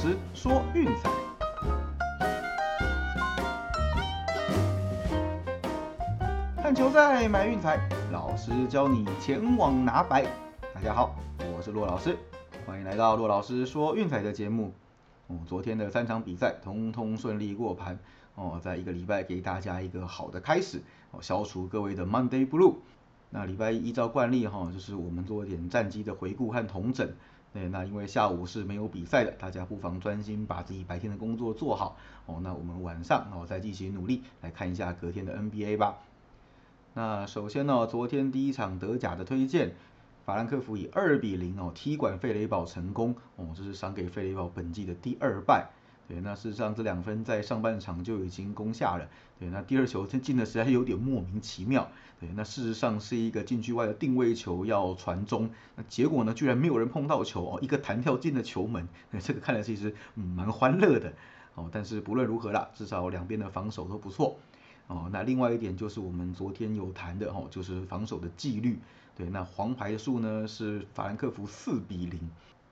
师说运彩。看球赛买运彩，老师教你前往拿白。大家好，我是骆老师，欢迎来到骆老师说运彩的节目。哦，昨天的三场比赛通通顺利过盘。哦，在一个礼拜给大家一个好的开始，哦，消除各位的 Monday Blue。那礼拜一依照惯例哈，就是我们做一点战绩的回顾和统整。对，那因为下午是没有比赛的，大家不妨专心把自己白天的工作做好。哦，那我们晚上哦再继续努力来看一下隔天的 NBA 吧。那首先呢，昨天第一场德甲的推荐，法兰克福以二比零哦踢馆费雷堡成功。哦，这是赏给费雷堡本季的第二败。对，那事实上这两分在上半场就已经攻下了。对，那第二球进的实在有点莫名其妙。对，那事实上是一个禁区外的定位球要传中，那结果呢居然没有人碰到球哦，一个弹跳进了球门。这个看来其实嗯蛮欢乐的哦。但是不论如何啦，至少两边的防守都不错哦。那另外一点就是我们昨天有谈的哦，就是防守的纪律。对，那黄牌数呢是法兰克福四比零。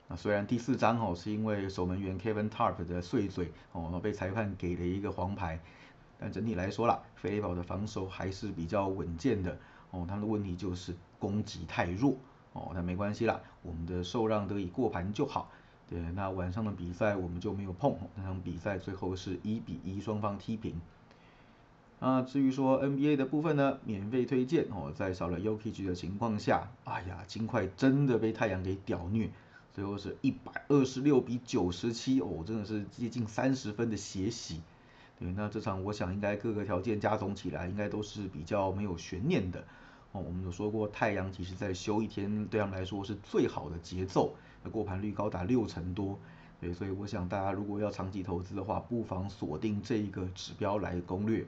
那虽然第四张哦是因为守门员 Kevin Tarp 的碎嘴哦被裁判给了一个黄牌，但整体来说啦，菲雷堡的防守还是比较稳健的哦。他们的问题就是攻击太弱哦，那没关系啦，我们的受让得以过盘就好。对，那晚上的比赛我们就没有碰，那场比赛最后是一比一双方踢平。那至于说 NBA 的部分呢，免费推荐哦，在少了 Yuki 的情况下，哎呀，金块真的被太阳给屌虐。最后是一百二十六比九十七哦，真的是接近三十分的血洗。对，那这场我想应该各个条件加总起来，应该都是比较没有悬念的。哦，我们有说过，太阳其实在休一天对他们来说是最好的节奏，那过盘率高达六成多。对，所以我想大家如果要长期投资的话，不妨锁定这一个指标来攻略。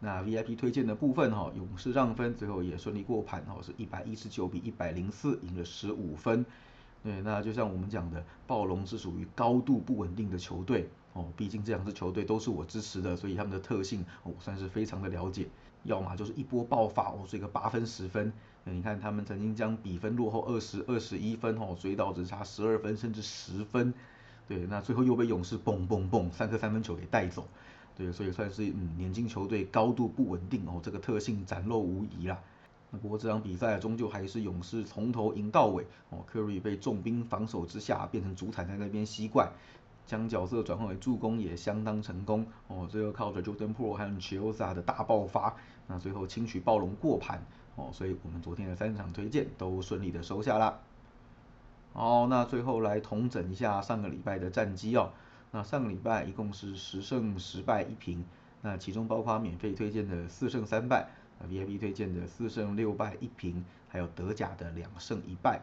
那 VIP 推荐的部分哈，勇士让分最后也顺利过盘哦，是一百一十九比一百零四，赢了十五分。对，那就像我们讲的，暴龙是属于高度不稳定的球队。哦，毕竟这两支球队都是我支持的，所以他们的特性我算是非常的了解。要么就是一波爆发哦，追个八分十分，你看他们曾经将比分落后二十二十一分哦，追到只差十二分甚至十分，对，那最后又被勇士嘣嘣嘣三颗三分球给带走，对，所以算是嗯年轻球队高度不稳定哦，这个特性展露无遗啦。不过这场比赛终究还是勇士从头赢到尾。哦，科瑞被重兵防守之下变成主宰在那边吸怪，将角色转换为助攻也相当成功。哦，最后靠着 Jordan Pro 和 Chiosa 的大爆发，那最后轻取暴龙过盘。哦，所以我们昨天的三场推荐都顺利的收下啦。哦，那最后来统整一下上个礼拜的战绩哦，那上个礼拜一共是十胜十败一平，那其中包括免费推荐的四胜三败。VIP 推荐的四胜六败一平，还有德甲的两胜一败。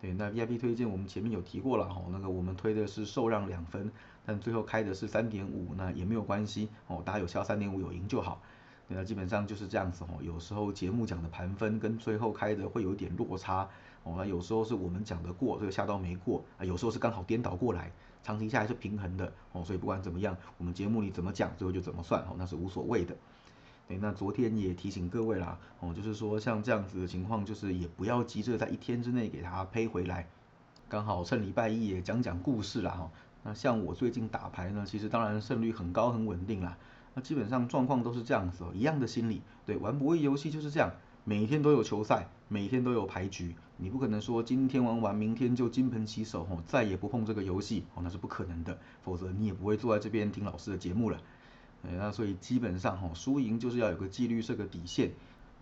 对，那 VIP 推荐我们前面有提过了哈，那个我们推的是受让两分，但最后开的是三点五，那也没有关系哦，大家有效三点五有赢就好。那基本上就是这样子哦，有时候节目讲的盘分跟最后开的会有一点落差哦，那有时候是我们讲的过，这个下刀没过啊，有时候是刚好颠倒过来，长期下来是平衡的哦，所以不管怎么样，我们节目里怎么讲，最后就怎么算哦，那是无所谓的。对，那昨天也提醒各位啦，哦，就是说像这样子的情况，就是也不要急着在一天之内给它赔回来，刚好趁礼拜一也讲讲故事啦，哈。那像我最近打牌呢，其实当然胜率很高很稳定啦，那基本上状况都是这样子，一样的心理，对，玩博弈游戏就是这样，每天都有球赛，每天都有牌局，你不可能说今天玩完，明天就金盆洗手，哦，再也不碰这个游戏，哦，那是不可能的，否则你也不会坐在这边听老师的节目了。哎，那所以基本上哈，输赢就是要有个纪律，设个底线。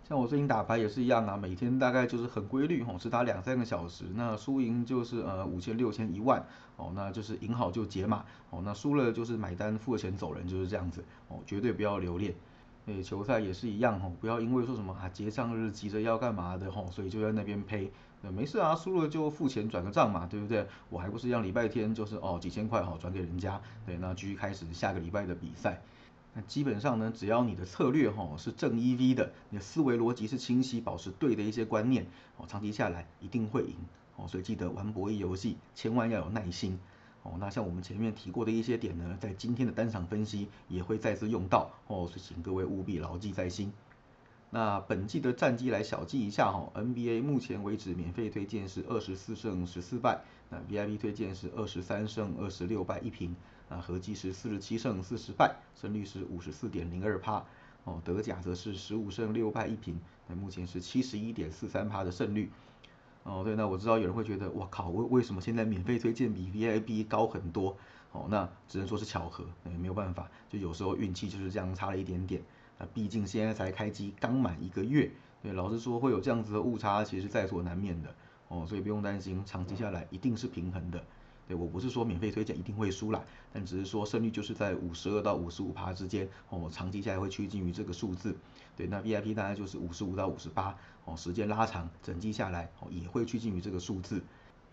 像我最近打牌也是一样啊，每天大概就是很规律哈，只打两三个小时。那输赢就是呃五千、六千、一万哦，那就是赢好就解码哦，那输了就是买单付了钱走人，就是这样子哦，绝对不要留恋。哎，球赛也是一样哈，不要因为说什么啊结账日急着要干嘛的哈，所以就在那边赔。没事啊，输了就付钱转个账嘛，对不对？我还不是一样，礼拜天就是哦几千块哈转给人家，对，那继续开始下个礼拜的比赛。那基本上呢，只要你的策略哈是正 EV 的，你的思维逻辑是清晰，保持对的一些观念哦，长期下来一定会赢哦。所以记得玩博弈游戏，千万要有耐心哦。那像我们前面提过的一些点呢，在今天的单场分析也会再次用到哦，所以请各位务必牢记在心。那本季的战绩来小记一下哈，NBA 目前为止免费推荐是二十四胜十四败，那 VIP 推荐是二十三胜二十六败一平，那合计是四十七胜四十败，胜率是五十四点零二趴，哦，德甲则是十五胜六败一平，那目前是七十一点四三趴的胜率。哦，对，那我知道有人会觉得，哇靠，为为什么现在免费推荐比 VIP 高很多？哦，那只能说是巧合，也没有办法，就有时候运气就是这样差了一点点。那，毕竟现在才开机刚满一个月，对，老实说会有这样子的误差，其实在所难免的。哦，所以不用担心，长期下来一定是平衡的。对我不是说免费推荐一定会输啦，但只是说胜率就是在五十二到五十五趴之间，哦，长期下来会趋近于这个数字。对，那 VIP 大概就是五十五到五十八，哦，时间拉长，整季下来，哦，也会趋近于这个数字。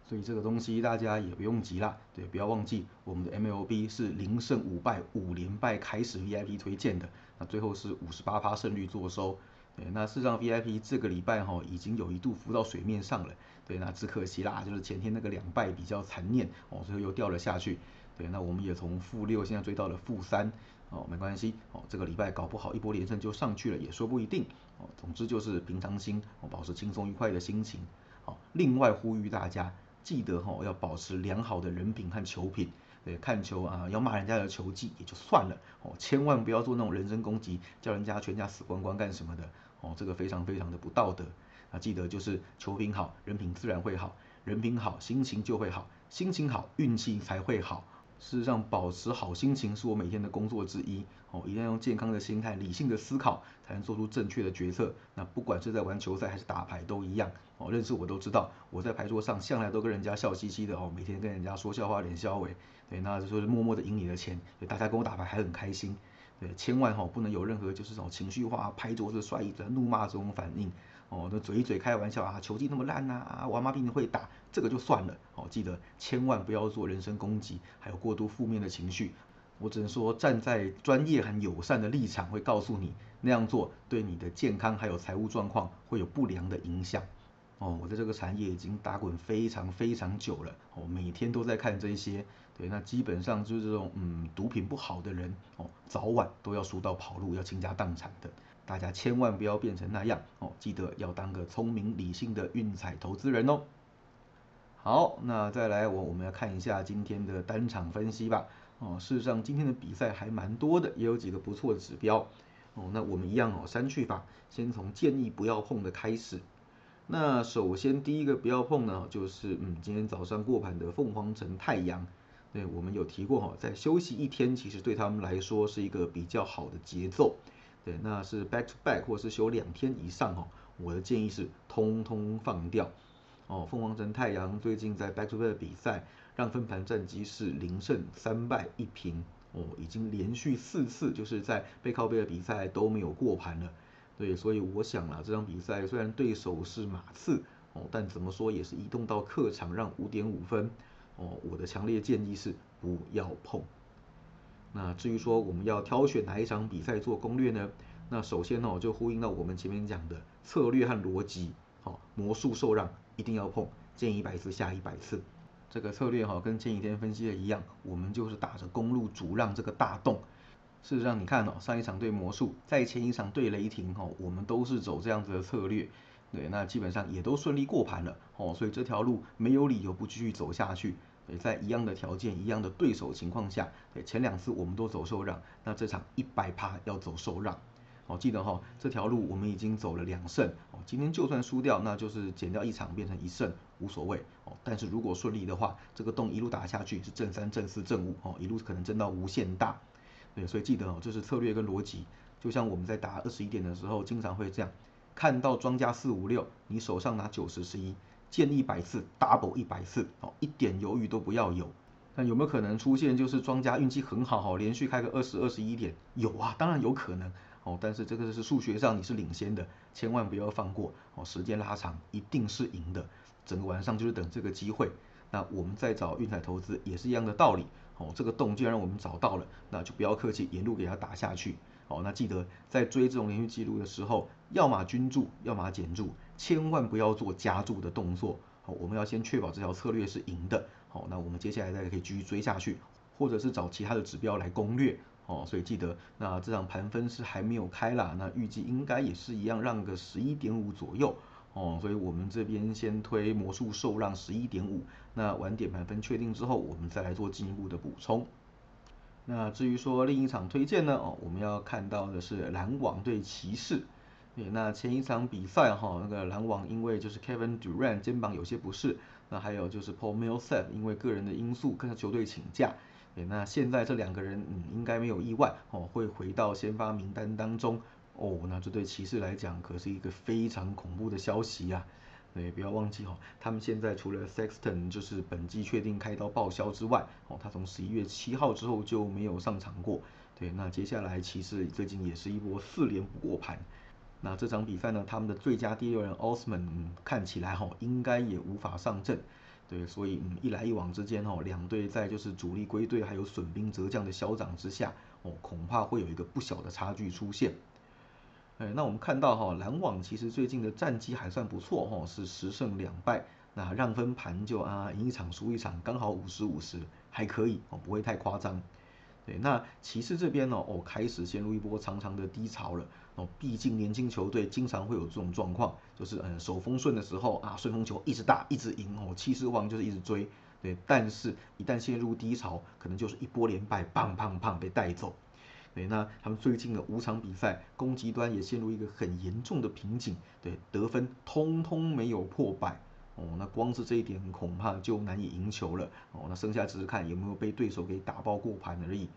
所以这个东西大家也不用急啦，对，不要忘记我们的 MLB 是零胜五败五连败开始 VIP 推荐的，那最后是五十八趴胜率做收。对，那事实上 VIP 这个礼拜哈已经有一度浮到水面上了。对，那只可惜啦，就是前天那个两败比较残念哦，最后又掉了下去。对，那我们也从负六现在追到了负三哦，没关系哦，这个礼拜搞不好一波连胜就上去了，也说不一定哦。总之就是平常心哦，保持轻松愉快的心情。好，另外呼吁大家记得哈要保持良好的人品和球品。对，看球啊要骂人家的球技也就算了哦，千万不要做那种人身攻击，叫人家全家死光光干什么的哦，这个非常非常的不道德。啊记得就是球品好，人品自然会好，人品好，心情就会好，心情好，运气才会好。事实上，保持好心情是我每天的工作之一。哦，一定要用健康的心态、理性的思考，才能做出正确的决策。那不管是在玩球赛还是打牌都一样。哦，认识我都知道，我在牌桌上向来都跟人家笑嘻嘻的哦，每天跟人家说笑话、脸笑尾。对，那就是默默的赢你的钱，对，大家跟我打牌还很开心。对，千万哈不能有任何就是这种情绪化、拍桌子、摔椅子、怒骂这种反应。哦，那嘴一嘴开玩笑啊，球技那么烂呐，啊，王妈比你会打，这个就算了。哦，记得千万不要做人身攻击，还有过度负面的情绪。我只能说站在专业很友善的立场，会告诉你那样做对你的健康还有财务状况会有不良的影响。哦，我在这个产业已经打滚非常非常久了，哦，每天都在看这些。对，那基本上就是这种嗯毒品不好的人，哦，早晚都要输到跑路，要倾家荡产的。大家千万不要变成那样哦，记得要当个聪明理性的运彩投资人哦。好，那再来我我们要看一下今天的单场分析吧。哦，事实上今天的比赛还蛮多的，也有几个不错的指标。哦，那我们一样哦，删去法，先从建议不要碰的开始。那首先第一个不要碰呢，就是嗯今天早上过盘的凤凰城太阳。对，我们有提过哈，在休息一天，其实对他们来说是一个比较好的节奏。对，那是 back to back 或是休两天以上哦，我的建议是通通放掉。哦，凤凰城太阳最近在 back to back 比赛，让分盘战绩是零胜三败一平，哦，已经连续四次就是在背靠背的比赛都没有过盘了。对，所以我想啊，这场比赛虽然对手是马刺，哦，但怎么说也是移动到客场让五点五分，哦，我的强烈建议是不要碰。那至于说我们要挑选哪一场比赛做攻略呢？那首先呢哦，就呼应到我们前面讲的策略和逻辑，好，魔术受让一定要碰，见一百次下一百次。这个策略哈，跟前几天分析的一样，我们就是打着公路主让这个大洞。事实上你看哦，上一场对魔术，在前一场对雷霆哦，我们都是走这样子的策略，对，那基本上也都顺利过盘了哦，所以这条路没有理由不继续走下去。对，在一样的条件、一样的对手情况下，对前两次我们都走受让，那这场一百趴要走受让。哦，记得哈，这条路我们已经走了两胜，哦，今天就算输掉，那就是减掉一场变成一胜，无所谓。哦，但是如果顺利的话，这个洞一路打下去是正三、正四、正五，哦，一路可能挣到无限大。对，所以记得哦，这是策略跟逻辑。就像我们在打二十一点的时候，经常会这样，看到庄家四五六，你手上拿九十十一。建一百次，double 一百次，哦，一点犹豫都不要有。那有没有可能出现就是庄家运气很好，哦，连续开个二十二十一点？有啊，当然有可能，哦，但是这个是数学上你是领先的，千万不要放过，哦，时间拉长一定是赢的，整个晚上就是等这个机会。那我们再找运彩投资也是一样的道理，哦，这个洞既然我们找到了，那就不要客气，沿路给它打下去。哦，那记得在追这种连续记录的时候，要么均注，要么减注，千万不要做加注的动作。好，我们要先确保这条策略是赢的。好，那我们接下来再可以继续追下去，或者是找其他的指标来攻略。哦，所以记得那这场盘分是还没有开啦，那预计应该也是一样让个十一点五左右哦，所以我们这边先推魔术受让十一点五，那晚点盘分确定之后，我们再来做进一步的补充。那至于说另一场推荐呢，哦，我们要看到的是篮网对骑士。对，那前一场比赛哈，那个篮网因为就是 Kevin Durant 肩膀有些不适，那还有就是 Paul Millsap 因为个人的因素跟球队请假。对，那现在这两个人嗯应该没有意外哦，会回到先发名单当中哦，那这对骑士来讲可是一个非常恐怖的消息呀。对，不要忘记哦，他们现在除了 Sexton 就是本季确定开刀报销之外，哦，他从十一月七号之后就没有上场过。对，那接下来骑士最近也是一波四连不过盘。那这场比赛呢，他们的最佳第六人 Osman 看起来哈应该也无法上阵，对，所以嗯一来一往之间哈，两队在就是主力归队还有损兵折将的消长之下，哦恐怕会有一个不小的差距出现。那我们看到哈篮网其实最近的战绩还算不错哈，是十胜两败，那让分盘就啊赢一场输一场，刚好五十五十，还可以哦，不会太夸张。对，那骑士这边呢，哦，开始陷入一波长长的低潮了。哦，毕竟年轻球队经常会有这种状况，就是嗯，手风顺的时候啊，顺风球一直打，一直赢哦，气势旺就是一直追。对，但是一旦陷入低潮，可能就是一波连败，棒棒棒被带走。对，那他们最近的五场比赛，攻击端也陷入一个很严重的瓶颈。对，得分通通没有破百。哦，那光是这一点恐怕就难以赢球了。哦，那剩下只是看有没有被对手给打爆过盘而已。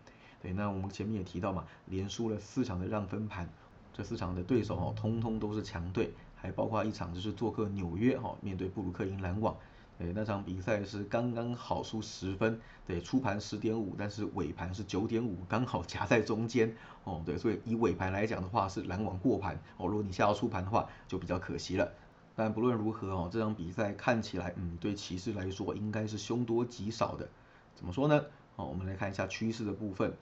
对，那我们前面也提到嘛，连输了四场的让分盘，这四场的对手哦，通通都是强队，还包括一场就是做客纽约哈，面对布鲁克林篮网。诶，那场比赛是刚刚好输十分，对，初盘十点五，但是尾盘是九点五，刚好夹在中间。哦，对，所以以尾盘来讲的话是篮网过盘。哦，如果你下到初盘的话，就比较可惜了。但不论如何哦，这场比赛看起来，嗯，对骑士来说应该是凶多吉少的。怎么说呢？哦，我们来看一下趋势的部分。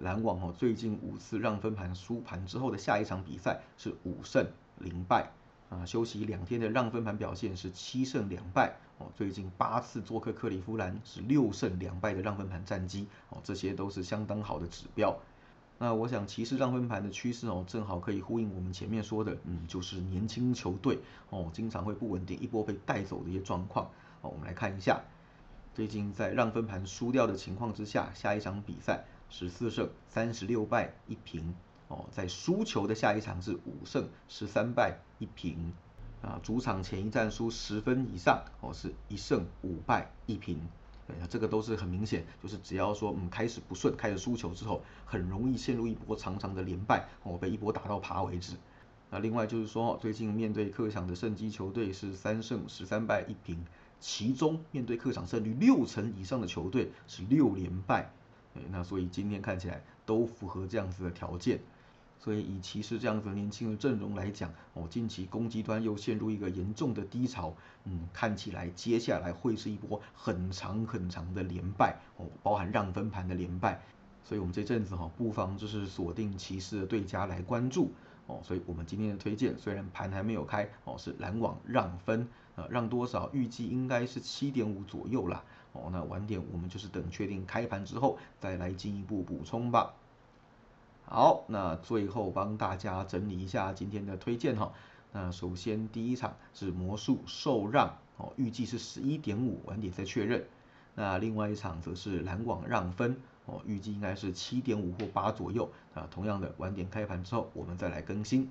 篮网哦，最近五次让分盘输盘之后的下一场比赛是五胜零败啊，休息两天的让分盘表现是七胜两败哦。最近八次做客克里夫兰是六胜两败的让分盘战绩哦，这些都是相当好的指标。那我想骑士让分盘的趋势哦，正好可以呼应我们前面说的，嗯，就是年轻球队哦，经常会不稳定，一波被带走的一些状况哦。我们来看一下，最近在让分盘输掉的情况之下，下一场比赛十四胜三十六败一平哦，在输球的下一场是五胜十三败一平啊，主场前一战输十分以上哦，是一胜五败一平。对，这个都是很明显，就是只要说嗯开始不顺，开始输球之后，很容易陷入一波长长的连败，哦被一波打到爬为止。那另外就是说，最近面对客场的胜机球队是三胜十三败一平，其中面对客场胜率六成以上的球队是六连败。那所以今天看起来都符合这样子的条件。所以以骑士这样子年轻的阵容来讲，哦，近期攻击端又陷入一个严重的低潮，嗯，看起来接下来会是一波很长很长的连败，哦，包含让分盘的连败。所以我们这阵子哈，不妨就是锁定骑士的对家来关注，哦，所以我们今天的推荐虽然盘还没有开，哦，是篮网让分，呃，让多少？预计应该是七点五左右啦，哦，那晚点我们就是等确定开盘之后再来进一步补充吧。好，那最后帮大家整理一下今天的推荐哈。那首先第一场是魔术受让哦，预计是十一点五，晚点再确认。那另外一场则是篮网让分哦，预计应该是七点五或八左右啊。同样的，晚点开盘之后我们再来更新。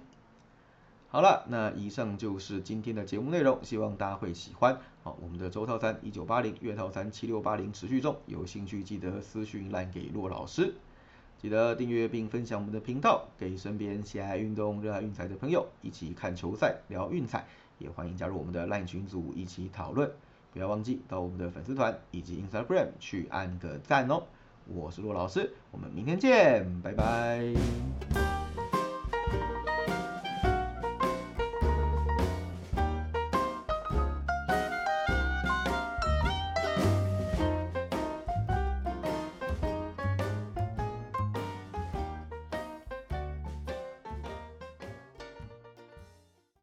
好了，那以上就是今天的节目内容，希望大家会喜欢。好，我们的周套餐一九八零，月套餐七六八零持续中，有兴趣记得私讯来给骆老师。记得订阅并分享我们的频道，给身边喜爱运动、热爱运彩的朋友一起看球赛、聊运彩，也欢迎加入我们的 LINE 群组一起讨论。不要忘记到我们的粉丝团以及 Instagram 去按个赞哦。我是骆老师，我们明天见，拜拜。